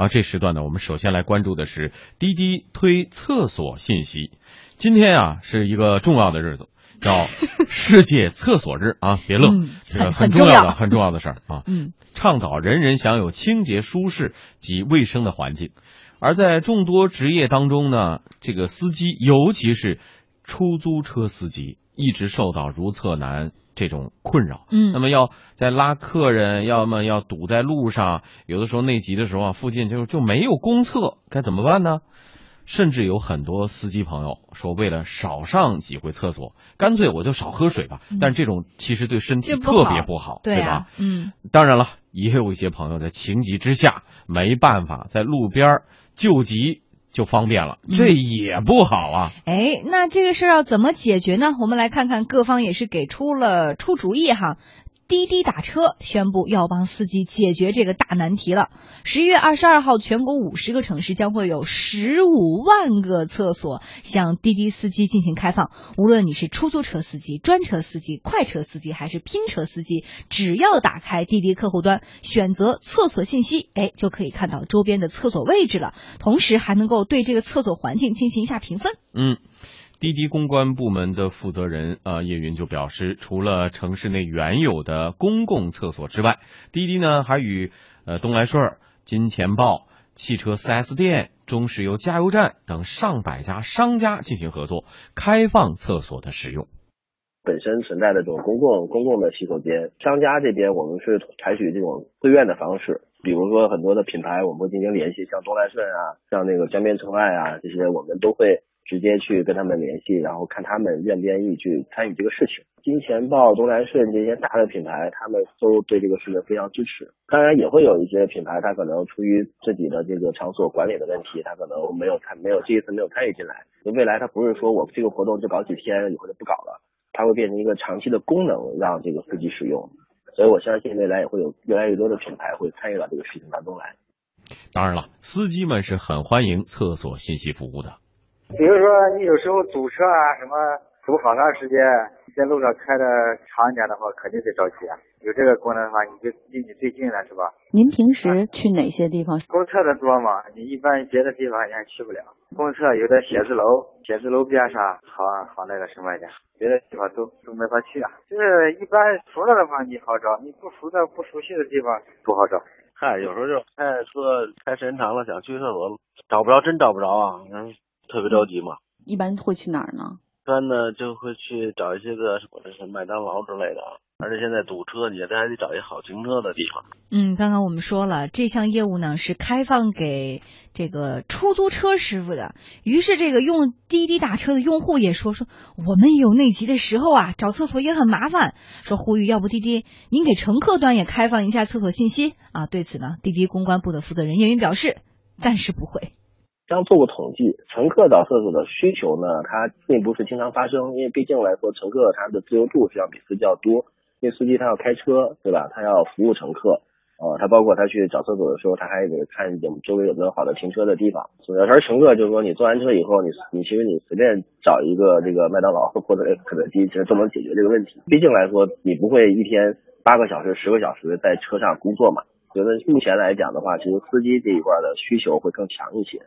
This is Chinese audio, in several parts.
啊，这时段呢，我们首先来关注的是滴滴推厕所信息。今天啊，是一个重要的日子，叫 世界厕所日啊，别乐，这个很重要的、很重要的事儿啊。嗯，倡导人人享有清洁、舒适及卫生的环境。而在众多职业当中呢，这个司机，尤其是出租车司机，一直受到如厕难这种困扰。嗯，那么要在拉客人，要么要堵在路上，有的时候内急的时候啊，附近就就没有公厕，该怎么办呢？甚至有很多司机朋友说，为了少上几回厕所，干脆我就少喝水吧。但这种其实对身体特别不好，对吧？嗯，当然了，也有一些朋友在情急之下没办法，在路边救急就方便了，这也不好啊。哎，那这个事儿要怎么解决呢？我们来看看各方也是给出了出主意哈。滴滴打车宣布要帮司机解决这个大难题了。十一月二十二号，全国五十个城市将会有十五万个厕所向滴滴司机进行开放。无论你是出租车司机、专车司机、快车司机还是拼车司机，只要打开滴滴客户端，选择厕所信息，哎，就可以看到周边的厕所位置了。同时还能够对这个厕所环境进行一下评分。嗯。滴滴公关部门的负责人啊叶云就表示，除了城市内原有的公共厕所之外，滴滴呢还与呃东来顺、金钱豹、汽车 4S 店、中石油加油站等上百家商家进行合作，开放厕所的使用。本身存在的这种公共公共的洗手间，商家这边我们是采取这种自愿的方式，比如说很多的品牌我们会进行联系，像东来顺啊，像那个江边城爱啊这些，我们都会。直接去跟他们联系，然后看他们愿不愿意去参与这个事情。金钱豹、东来顺这些大的品牌，他们都对这个事情非常支持。当然，也会有一些品牌，他可能出于自己的这个场所管理的问题，他可能没有参没有这一次没有参与进来。未来他不是说我这个活动就搞几天以后就不搞了，它会变成一个长期的功能，让这个司机使用。所以我相信未来也会有越来越多的品牌会参与到这个事情当中来。当然了，司机们是很欢迎厕所信息服务的。比如说，你有时候堵车啊，什么堵好长时间，在路上开的长一点的话，肯定得着急啊。有这个功能的话，你就离你最近了，是吧？您平时去哪些地方？公厕的多嘛，你一般别的地方也去不了。公厕有的写字楼，写字楼边上好好那个什么一点，别的地方都都没法去啊。就是一般熟了的话你好找，你不熟的不熟悉的地方不好找。嗨，有时候就开车开时间长了，想去厕所找不着，真找不着啊。嗯。特别着急嘛，一般会去哪儿呢？一般呢就会去找一些个什么，是麦当劳之类的。而且现在堵车，你这还得找一个好停车的地方。嗯，刚刚我们说了，这项业务呢是开放给这个出租车师傅的。于是这个用滴滴打车的用户也说说，我们有内急的时候啊，找厕所也很麻烦。说呼吁，要不滴滴您给乘客端也开放一下厕所信息啊？对此呢，滴滴公关部的负责人叶云表示，暂时不会。刚做过统计，乘客找厕所的需求呢，它并不是经常发生，因为毕竟来说，乘客他的自由度是要比司机要多，因为司机他要开车，对吧？他要服务乘客，呃，他包括他去找厕所的时候，他还得看我们周围有没有好的停车的地方。而乘客就是说，你坐完车以后，你你其实你随便找一个这个麦当劳或者肯德基，其实都能解决这个问题。毕竟来说，你不会一天八个小时、十个小时在车上工作嘛。觉得目前来讲的话，其实司机这一块的需求会更强一些。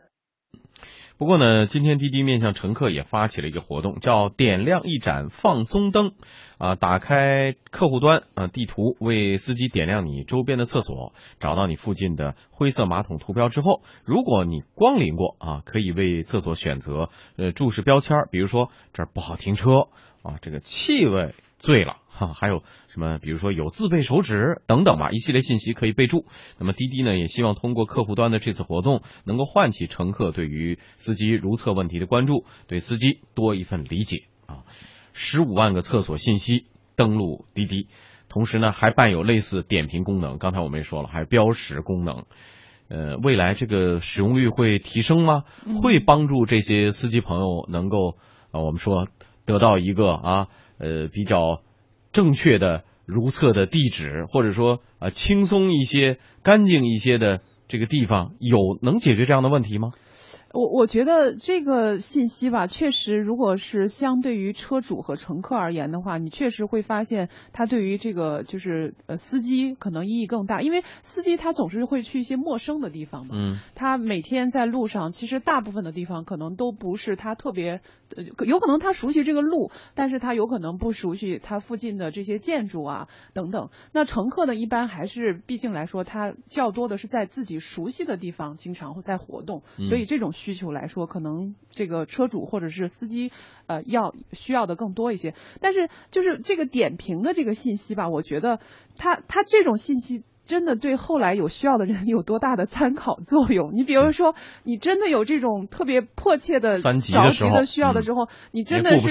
不过呢，今天滴滴面向乘客也发起了一个活动，叫“点亮一盏放松灯”，啊，打开客户端啊地图，为司机点亮你周边的厕所，找到你附近的灰色马桶图标之后，如果你光临过啊，可以为厕所选择呃注释标签，比如说这儿不好停车啊，这个气味醉了。哈，还有什么？比如说有自备手纸等等吧，一系列信息可以备注。那么滴滴呢，也希望通过客户端的这次活动，能够唤起乘客对于司机如厕问题的关注，对司机多一份理解啊。十五万个厕所信息登录滴滴，同时呢，还伴有类似点评功能。刚才我们也说了，还有标识功能。呃，未来这个使用率会提升吗？会帮助这些司机朋友能够啊，我们说得到一个啊，呃，比较。正确的如厕的地址，或者说啊轻松一些、干净一些的这个地方，有能解决这样的问题吗？我我觉得这个信息吧，确实，如果是相对于车主和乘客而言的话，你确实会发现，他对于这个就是呃司机可能意义更大，因为司机他总是会去一些陌生的地方嘛，嗯，他每天在路上，其实大部分的地方可能都不是他特别，呃，有可能他熟悉这个路，但是他有可能不熟悉他附近的这些建筑啊等等。那乘客呢，一般还是毕竟来说，他较多的是在自己熟悉的地方经常会在活动，嗯所以这种需求来说，可能这个车主或者是司机，呃，要需要的更多一些。但是就是这个点评的这个信息吧，我觉得他他这种信息。真的对后来有需要的人有多大的参考作用？你比如说，你真的有这种特别迫切的着急的需要的嗯时候，你真的是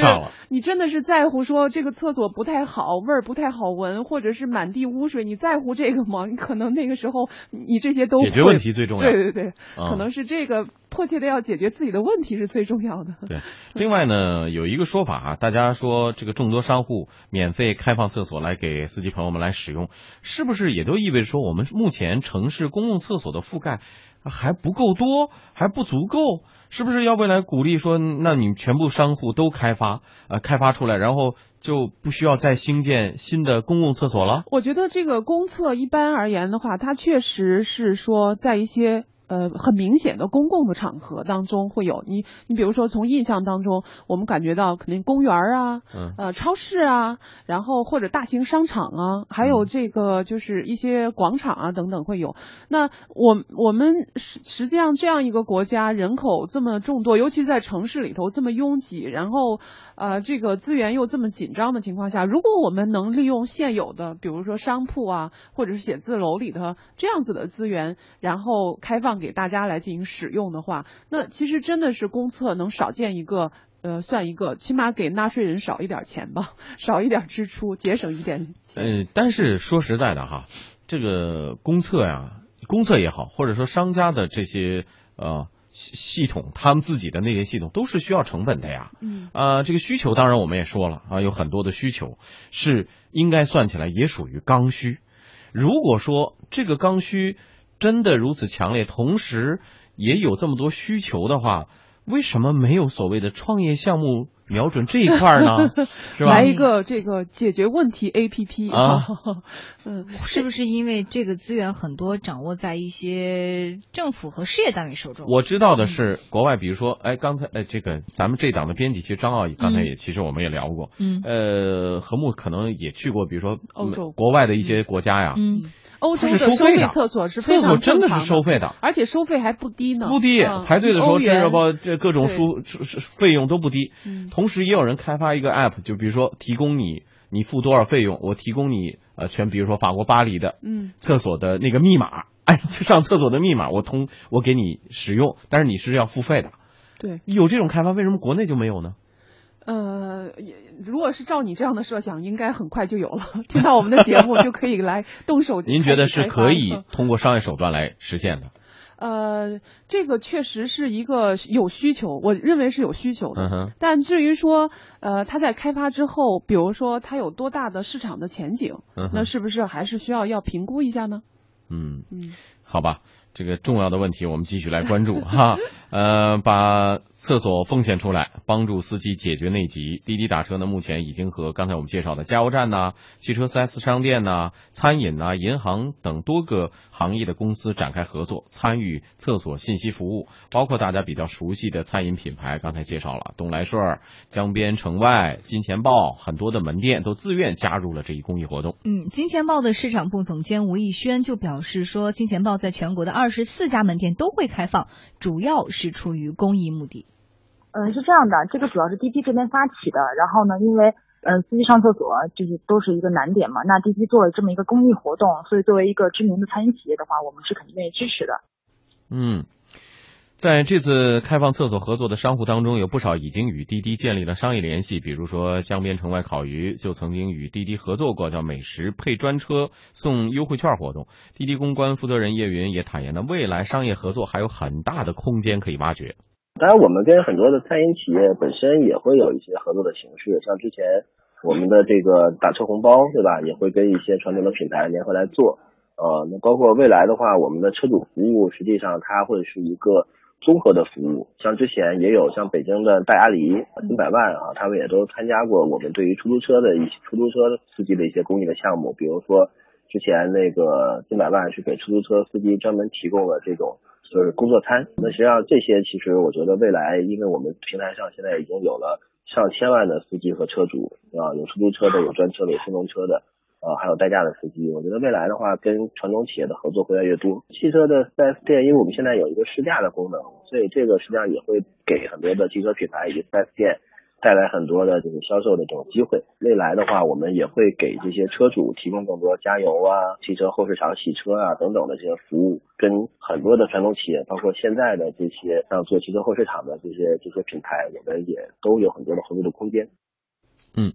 你真的是在乎说这个厕所不太好，味儿不太好闻，或者是满地污水，你在乎这个吗？你可能那个时候你这些都解决问题最重要对对对，嗯可能是这个迫切的要解决自己的问题是最重要的。对，另外呢，有一个说法啊，大家说这个众多商户免费开放厕所来给司机朋友们来使用，是不是也就意味着说我们目前城市公共厕所的覆盖还不够多，还不足够？是不是要未来鼓励说，那你全部商户都开发，呃，开发出来，然后就不需要再兴建新的公共厕所了？我觉得这个公厕一般而言的话，它确实是说在一些。呃，很明显的公共的场合当中会有你，你比如说从印象当中，我们感觉到肯定公园啊，嗯呃，超市啊，然后或者大型商场啊，还有这个就是一些广场啊等等会有。那我我们实实际上这样一个国家人口这么众多，尤其在城市里头这么拥挤，然后呃这个资源又这么紧张的情况下，如果我们能利用现有的，比如说商铺啊，或者是写字楼里的这样子的资源，然后开放给大家来进行使用的话，那其实真的是公厕能少建一个。呃，算一个，起码给纳税人少一点钱吧，少一点支出，节省一点钱。呃，但是说实在的哈，这个公厕呀，公厕也好，或者说商家的这些呃系系统，他们自己的那些系统都是需要成本的呀。嗯呃，这个需求当然我们也说了啊，有很多的需求是应该算起来也属于刚需。如果说这个刚需真的如此强烈，同时也有这么多需求的话，为什么没有所谓的创业项目瞄准这一块儿呢？是吧？来一个这个解决问题 A P P 啊，嗯，是不是因为这个资源很多掌握在一些政府和事业单位手中？我知道的是，国外比如说，哎，刚才哎，这个咱们这档的编辑其实张奥刚才也、其实我们也聊过，嗯呃，何木可能也去过，比如说欧洲国外的一些国家呀，嗯，欧洲的收费是收费的厕所是非厕所常真的是收费的，而且收费还不低呢，不低，嗯排队的时候一欧元这不这各种对书费用都不低，嗯同时也有人开发一个 app，就比如说提供你你付多少费用，我提供你呃全，比如说法国巴黎的嗯厕所的那个密码，哎，上厕所的密码我通我给你使用，但是你是要付费的。对，有这种开发，为什么国内就没有呢？呃，也如果是照你这样的设想，应该很快就有了。听到我们的节目就可以来动手。您觉得是可以通过商业手段来实现的？呃，这个确实是一个有需求，我认为是有需求的。但至于说，呃，它在开发之后，比如说它有多大的市场的前景，嗯那是不是还是需要要评估一下呢？嗯，嗯，好吧，这个重要的问题我们继续来关注哈。呃，把厕所奉献出来，帮助司机解决内急。滴滴打车呢，目前已经和刚才我们介绍的加油站呐、汽车 4S 商店呐、餐饮呐、银行等多个行业的公司展开合作，参与厕所信息服务，包括大家比较熟悉的餐饮品牌，刚才介绍了东来顺、江边城外、金钱豹，很多的门店都自愿加入了这一公益活动。嗯，金钱豹的市场部总监吴艺轩就表示说，金钱豹在全国的二十四家门店都会开放，主要是出于公益目的。嗯，是这样的，这个主要是滴滴这边发起的，然后呢，因为嗯司机上厕所就是都是一个难点嘛，那滴滴做了这么一个公益活动，所以作为一个知名的餐饮企业的话，我们是肯定愿意支持的。嗯，在这次开放厕所合作的商户当中，有不少已经与滴滴建立了商业联系，比如说江边城外烤鱼就曾经与滴滴合作过，叫美食配专车送优惠券活动。滴滴公关负责人叶云也坦言呢，未来商业合作还有很大的空间可以挖掘。当然，我们跟很多的餐饮企业本身也会有一些合作的形式，像之前我们的这个打车红包，对吧？也会跟一些传统的品牌联合来做。呃，那包括未来的话，我们的车主服务实际上它会是一个综合的服务。像之前也有像北京的戴阿狸、金百万啊，他们也都参加过我们对于出租车的一些出租车司机的一些公益的项目，比如说之前那个金百万是给出租车司机专门提供了这种就是工作餐。那实际上这些其实我觉得未来，因为我们平台上现在已经有了上千万的司机和车主啊，有出租车的，有专车的，有顺风车的。呃，还有代驾的司机，我觉得未来的话，跟传统企业的合作会越来越多。汽车的 4S 店，因为我们现在有一个试驾的功能，所以这个实际上也会给很多的汽车品牌以及 4S 店带来很多的这个销售的这种机会。未来的话，我们也会给这些车主提供更多加油啊、汽车后市场洗车啊等等的这些服务。跟很多的传统企业，包括现在的这些像做汽车后市场的这些这些品牌，我们也都有很多的合作的空间。嗯。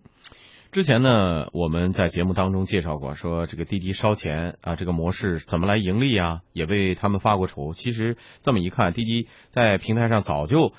之前呢，我们在节目当中介绍过，说这个滴滴烧钱啊，这个模式怎么来盈利啊，也为他们发过愁。其实这么一看，滴滴在平台上早就，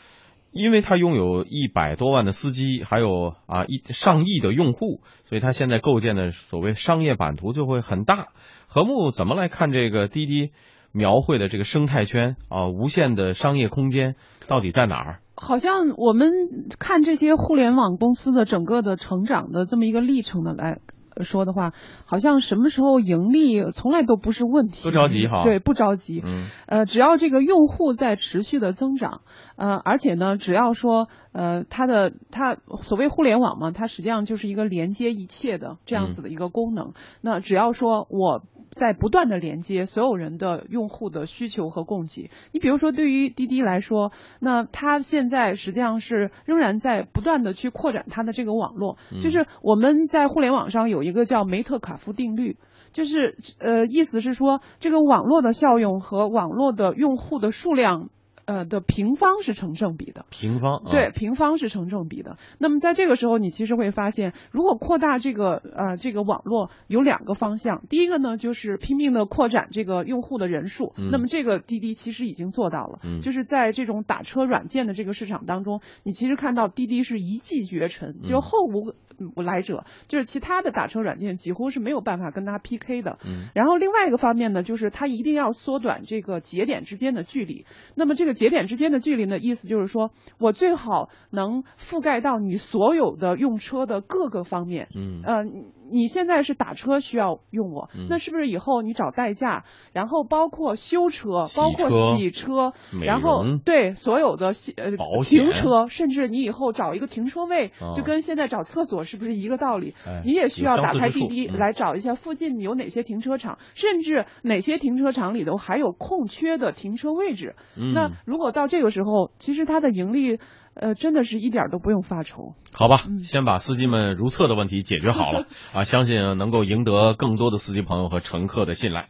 因为它拥有一百多万的司机，还有啊一上亿的用户，所以它现在构建的所谓商业版图就会很大。何木怎么来看这个滴滴描绘的这个生态圈啊，无限的商业空间到底在哪儿？好像我们看这些互联网公司的整个的成长的这么一个历程的来说的话，好像什么时候盈利从来都不是问题，不着急哈，对，不着急，嗯，呃，只要这个用户在持续的增长，呃，而且呢，只要说呃，它的它所谓互联网嘛，它实际上就是一个连接一切的这样子的一个功能，那只要说我。在不断的连接所有人的用户的需求和供给。你比如说，对于滴滴来说，那它现在实际上是仍然在不断的去扩展它的这个网络。就是我们在互联网上有一个叫梅特卡夫定律，就是呃，意思是说这个网络的效用和网络的用户的数量。呃的平方是成正比的，平方对平方是成正比的。那么在这个时候，你其实会发现，如果扩大这个呃这个网络，有两个方向。第一个呢，就是拼命的扩展这个用户的人数。那么这个滴滴其实已经做到了，就是在这种打车软件的这个市场当中，你其实看到滴滴是一骑绝尘，就后无无来者，就是其他的打车软件几乎是没有办法跟它 PK 的。然后另外一个方面呢，就是它一定要缩短这个节点之间的距离。那么这个。节点之间的距离呢，意思就是说我最好能覆盖到你所有的用车的各个方面。嗯，呃，你现在是打车需要用我，那是不是以后你找代驾，然后包括修车，包括洗车，然后对所有的呃停车，甚至你以后找一个停车位，就跟现在找厕所是不是一个道理？你也需要打开滴滴来找一下附近有哪些停车场，甚至哪些停车场里头还有空缺的停车位置。那如果到这个时候，其实它的盈利，呃，真的是一点都不用发愁。好吧，先把司机们如厕的问题解决好了 啊，相信能够赢得更多的司机朋友和乘客的信赖。